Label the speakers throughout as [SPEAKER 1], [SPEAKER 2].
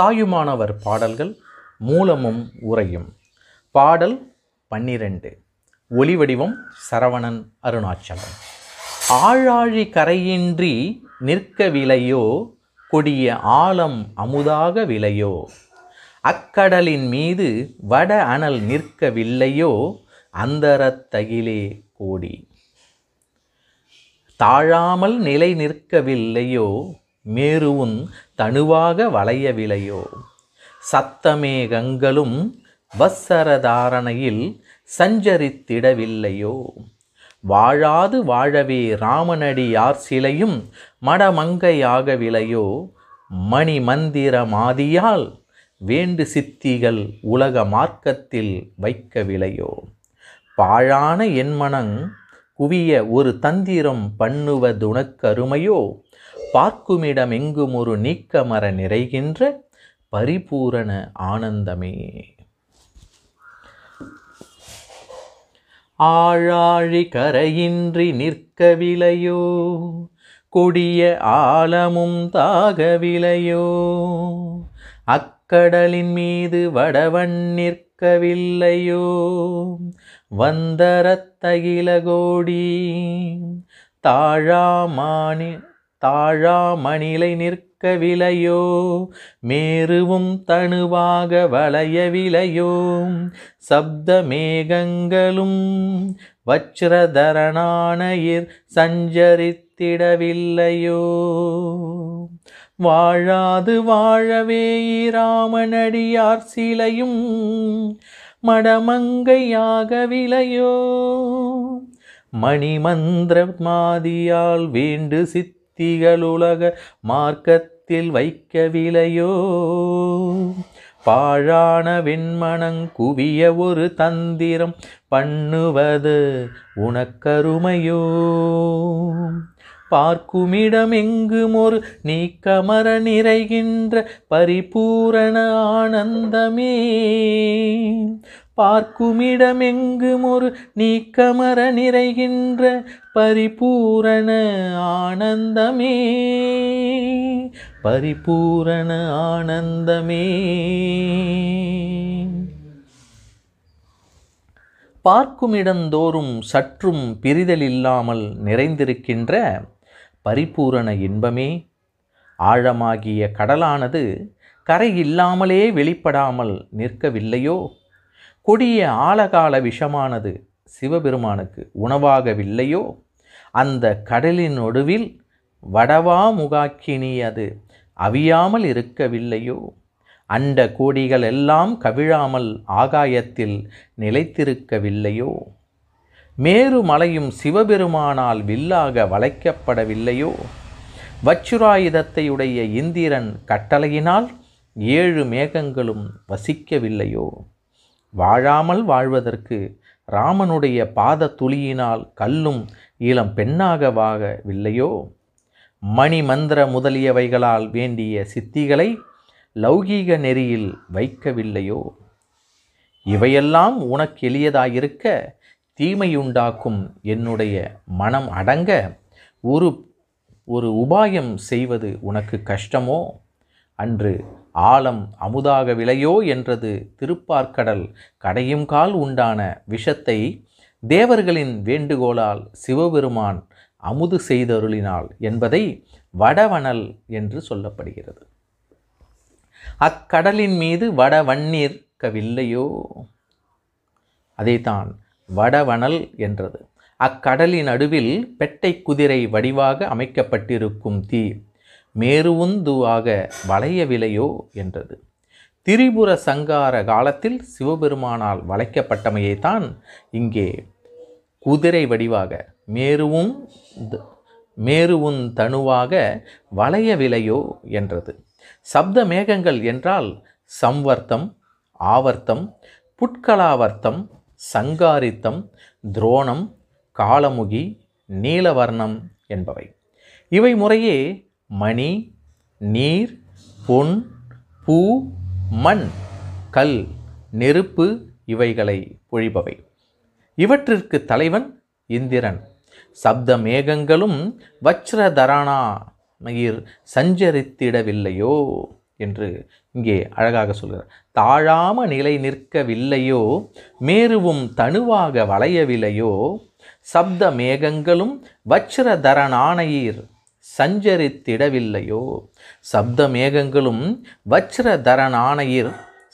[SPEAKER 1] தாயுமானவர் பாடல்கள் மூலமும் உரையும் பாடல் பன்னிரண்டு. ஒளிவடிவம் சரவணன் அருணாச்சலம். ஆழாழி கரையின்றி நிற்க விலையோ கொடிய ஆழம் அமுதாக விலையோ அக்கடலின் மீது வட அனல் நிற்கவில்லையோ அந்தரத்தகிலே கோடி. தாழாமல் நிலை நிற்கவில்லையோ மேருவும் தனுவாக வளையவில்லையோ சத்தமேகங்களும் வத்சரதாரணையில் சஞ்சரித்திடவில்லையோ வாழாது வாழவே ராமனடி யார் சிலையும் மடமங்கையாகவில்லையோ மணி மந்திரமாதியால் வேண்டு சித்திகள் உலக மார்க்கத்தில் வைக்கவில்லையோ பாழான என் மனங் குவிய ஒரு தந்திரம் பண்ணுவதுனக்கருமையோ பார்க்குமிடம் எங்கும் ஒரு நீக்கமர நிறைகின்ற பரிபூரண ஆனந்தமே. ஆழாழி கரையின்றி நிற்கவிலையோ? கொடிய ஆழமும் தாகவிலையோ? அக்கடலின் மீது வடவன் நிற்கவில்லையோ? வந்தரத்தகில கோடி தாழாமானி தாழாமணிலை நிற்கவிலையோ மேருவும் தனுவாக வளையவிலையோ சப்த மேகங்களும் வச்ரதரணானயிர் சஞ்சரித்திடவில்லையோ? வாழாது வாழவே ராமனடியார் சிலையும் மடமங்கையாகவிலையோ மணிமந்திர மாதியால் வேண்டு சித்திகளுலக மார்க்கத்தில் வைக்கவிலையோ பாழான வெண்மணங் குவிய ஒரு தந்திரம் பண்ணுவது உனக்கருமையோ? பார்க்குமிடம் எங்கும் ஒரு நீக்கமர நிறைகின்ற பரிபூரண ஆனந்தமே. பார்க்குமிடமெங்கும் ஒரு நீக்கமர நிறைகின்ற பரிபூரண ஆனந்தமே. பரிபூரண ஆனந்தமே. பார்க்குமிடந்தோறும் சற்றும் பிரிதல் இல்லாமல் நிறைந்திருக்கின்ற பரிபூரண இன்பமே. ஆழமாகிய கடலானது கரை இல்லாமலே வெளிப்படாமல் நிற்கவில்லையோ? கொடிய ஆழகால விஷமானது சிவபெருமானுக்கு உணவாகவில்லையோ? அந்த கடலின் நடுவில் வடவா முகாக்கினி அது அவியாமல் இருக்கவில்லையோ? அண்ட கோடிகள் எல்லாம் கவிழாமல் ஆகாயத்தில் நிலைத்திருக்கவில்லையோ? மேரு மலையும் சிவபெருமானால் வில்லாக வளைக்கப்படவில்லையோ? வச்சுராயுதத்தையுடைய இந்திரன் கட்டளையினால் ஏழு மேகங்களும் வசிக்கவில்லையோ? வாழாமல் வாழ்வதற்கு ராமனுடைய பாத துளியினால் கல்லும் இளம் பெண்ணாக வாகவில்லையோ? மணி மந்திர முதலியவைகளால் வேண்டிய சித்திகளை லௌகீக நெறியில் வைக்கவில்லையோ? இவையெல்லாம் உனக்கு எளியதாயிருக்க தீமையுண்டாக்கும் என்னுடைய மனம் அடங்க ஒரு ஒரு உபாயம் செய்வது உனக்கு கஷ்டமோ? அன்று ஆழம் அமுதாக விளையோ என்றது திருப்பார்க்கடல் கடையும் கால் உண்டான விஷத்தை தேவர்களின் வேண்டுகோளால் சிவபெருமான் அமுது செய்தருளினாள் என்பதை வடவனல் என்று சொல்லப்படுகிறது. அக்கடலின் மீது வடவண்ணீர்க்கவில்லையோ அதைத்தான் வடவனல் என்றது. அக்கடலின் நடுவில் பெட்டை குதிரை வடிவாக அமைக்கப்பட்டிருக்கும் தீ மேருவுந்துவாக வளையவில்லையோ என்றது. திரிபுர சங்கார காலத்தில் சிவபெருமானால் வளைக்கப்பட்டமையைத்தான் இங்கே குதிரை வடிவாக மேருவும் மேருவும் தனுவாக வளையவிலையோ என்றது. சப்த மேகங்கள் என்றால் சம்வர்த்தம் ஆவர்த்தம் புட்கலாவர்த்தம் சங்காரித்தம் துரோணம் காலமுகி நீலவர்ணம் என்பவை. இவை முறையே மணி நீர் பொன் பூ மண் கல் நெருப்பு இவைகளை பொழிபவை. இவற்றிற்கு தலைவன் இந்திரன். சப்த மேகங்களும் வச்ரதரணா மயிர் சஞ்சரித்திடவில்லையோ என்று இங்கே அழகாக சொல்கிறார். தாழாம நிலை நிற்கவில்லையோ மேருவும் தனுவாக வளையவில்லையோ சப்த மேகங்களும் வச்சிரதரனானையீர் சஞ்சரித்திடவில்லையோ? சப்த மேகங்களும்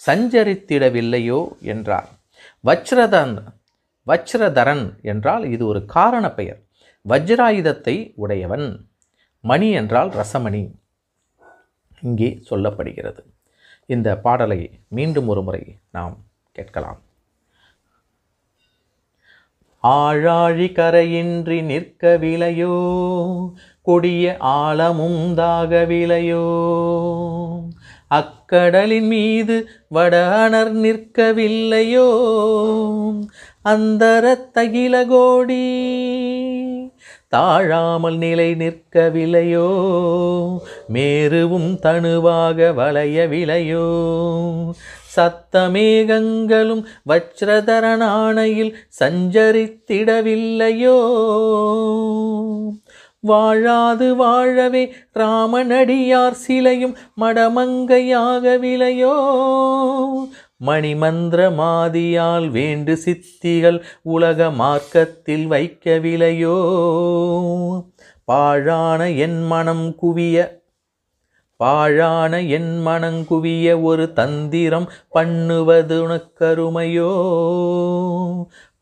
[SPEAKER 1] சஞ்சரித்திடவில்லையோ? என்றார். வச்சிரதன் வச்சிரதரன் என்றால் இது ஒரு காரண பெயர். வஜ்ராயுதத்தை உடையவன். மணி என்றால் ரசமணி. இங்கே சொல்லப்படுகிறது. இந்த பாடலை மீண்டும் ஒரு முறை நாம் கேட்கலாம். ஆழாழி கரையின்றி நிற்கவிலையோ கொடிய ஆழமும் தாகவிலையோ அக்கடலின் மீது வடஅணர் நிற்கவில்லையோ. அந்தரத்தகில கோடி தாழாமல் நிலை நிற்கவில்லையோ. மேருவும் தனுவாக வளையவில்லையோ சத்தமேகங்களும் வச்ரதரனானையில் சஞ்சரித்திடவில்லையோ. வாழாது வாழவே ராமனடியார் சிலையும் மடமங்கையாகவிலையோ மணிமந்திர மாதியால் வேண்டு சித்திகள் உலக மார்க்கத்தில் வைக்கவிலையோ பாழான என் மனம் குவிய பாழான என் மனங்குவிய ஒரு தந்திரம் பண்ணுவது உனக்கருமையோ?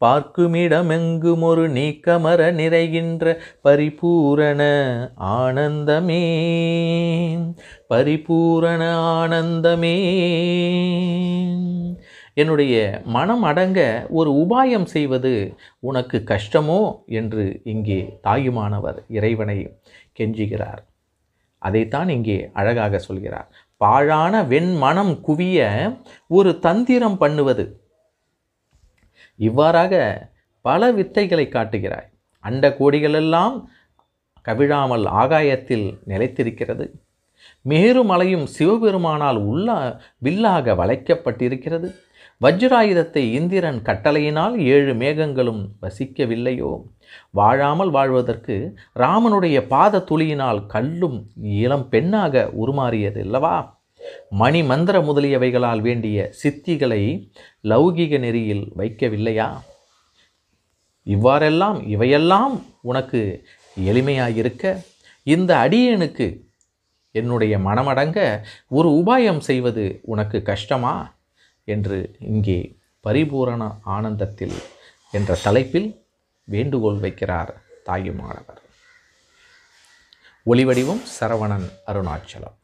[SPEAKER 1] பார்க்குமிடமெங்கும் ஒரு நீக்கமர நிறைகின்ற பரிபூரண ஆனந்தமே. பரிபூரண ஆனந்தமே. என்னுடைய மனம் அடங்க ஒரு உபாயம் செய்வது உனக்கு கஷ்டமோ? என்று இங்கே தாயுமானவர் இறைவனை கெஞ்சுகிறார். அதைத்தான் இங்கே அழகாக சொல்கிறார். பாழான வெண்மனம் குவிய ஒரு தந்திரம் பண்ணுவது. இவ்வாறாக பல வித்தைகளை காட்டுகிறாய். அண்ட கோடிகளெல்லாம் கவிழாமல் ஆகாயத்தில் நிலைத்திருக்கிறது. மேருமலையும் சிவபெருமானால் உள்ள வில்லாக வளைக்கப்பட்டிருக்கிறது. வஜ்ராயுதத்தை இந்திரன் கட்டளையினால் ஏழு மேகங்களும் வசிக்கவில்லையோ? வாழாமல் வாழ்வதற்கு ராமனுடைய பாத துளியினால் கல்லும் இளம் பெண்ணாக உருமாறியதில்லவா மணி மந்திர முதலியவைகளால் வேண்டிய சித்திகளை லௌகிக நெறியில் வைக்கவில்லையா? இவ்வாறெல்லாம் இவையெல்லாம் உனக்கு எளிமையாயிருக்க? இந்த அடியனுக்கு என்னுடைய மனமடங்க ஒரு உபாயம் செய்வது உனக்கு கஷ்டமா? என்று இங்கே பரிபூரண ஆனந்தத்தில் என்ற தலைப்பில் வேண்டுகோள் வைக்கிறார் தாயுமானவர். ஒளிவடிவம் சரவணன் அருணாச்சலம்.